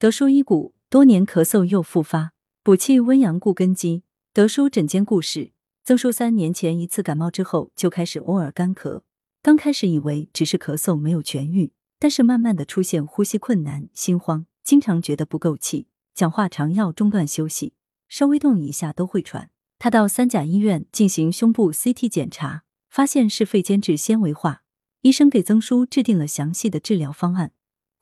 德叔医骨，多年咳嗽又复发，补气温阳固根基。德叔诊间故事：曾叔三年前一次感冒之后就开始偶尔干咳，刚开始以为只是咳嗽没有痊愈，但是慢慢的出现呼吸困难、心慌，经常觉得不够气，讲话常要中断休息，稍微动一下都会喘。他到三甲医院进行胸部 CT 检查，发现是肺间质纤维化，医生给曾叔制定了详细的治疗方案。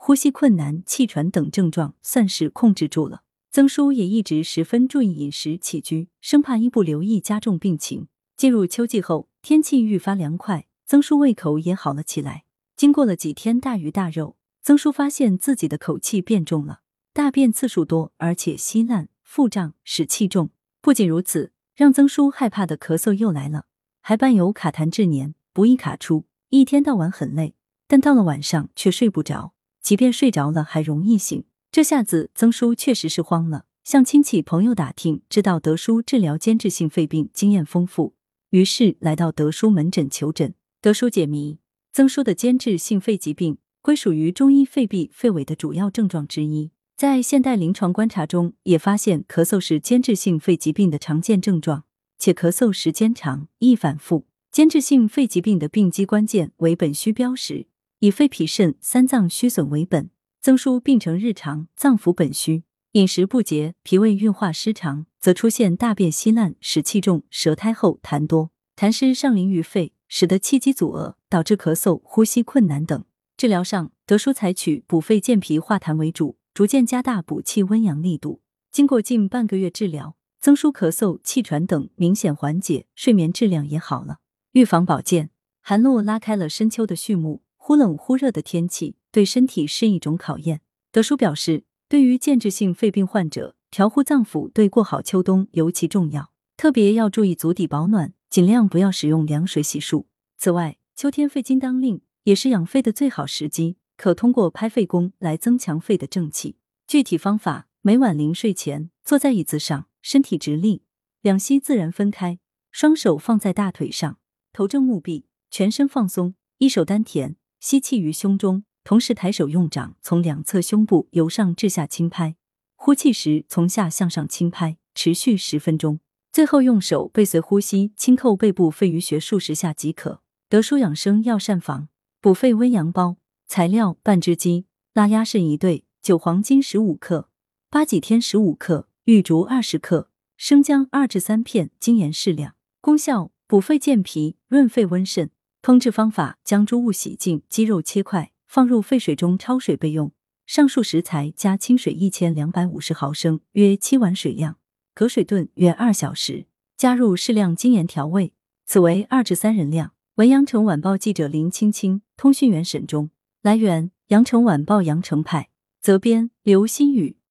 呼吸困难、气喘等症状算是控制住了。曾叔也一直十分注意饮食起居，生怕一不留意加重病情。进入秋季后，天气愈发凉快，曾叔胃口也好了起来。经过了几天大鱼大肉，曾叔发现自己的口气变重了，大便次数多，而且稀烂、腹胀，使气重。不仅如此，让曾叔害怕的咳嗽又来了，还伴有卡痰滞黏，不易卡出，一天到晚很累，但到了晚上却睡不着。即便睡着了，还容易醒。这下子曾叔确实是慌了，向亲戚朋友打听，知道德叔治疗间质性肺病经验丰富，于是来到德叔门诊求诊。德叔解谜：曾叔的间质性肺疾病归属于中医肺痹肺痿的主要症状之一，在现代临床观察中，也发现咳嗽是间质性肺疾病的常见症状，且咳嗽时间长，易反复。间质性肺疾病的病机关键为本虚标识。以肺脾肾三脏虚损为本，曾叔病程日常，脏腑本虚，饮食不节，脾胃运化失常，则出现大便稀烂、使气重、舌苔厚、痰多，痰湿上淋于肺，使得气机阻遏，导致咳嗽、呼吸困难等。治疗上，德叔采取补肺健脾化痰为主，逐渐加大补气温阳力度。经过近半个月治疗，曾叔咳嗽、气喘等明显缓解，睡眠质量也好了。预防保健，寒露拉开了深秋的序幕。忽冷忽热的天气对身体是一种考验。德叔表示，对于间质性肺病患者，调护脏腑对过好秋冬尤其重要，特别要注意足底保暖，尽量不要使用凉水洗漱。此外，秋天肺经当令，也是养肺的最好时机，可通过拍肺功来增强肺的正气。具体方法：每晚临睡前，坐在椅子上，身体直立，两膝自然分开，双手放在大腿上，头正目闭，全身放松，一手丹田。吸气于胸中，同时抬手用掌从两侧胸部由上至下轻拍，呼气时从下向上轻拍，持续十分钟。最后用手背随呼吸轻叩背部肺俞穴数十下即可。德舒养生药膳房补肺温阳包材料：半只鸡、腊鸭肾一对、韭黄金十五克、八戟天十五克、玉竹二十克、生姜二至三片、精盐适量。功效：补肺健脾，润肺温肾。烹制方法：将猪物洗净，鸡肉切块，放入沸水中焯水备用。上述食材加清水一千两百五十毫升，约七碗水量，隔水炖约二小时。加入适量精盐调味。此为二至三人量。文阳城晚报记者林青青，通讯员沈忠。来源：阳城晚报阳城派。责编：刘新宇。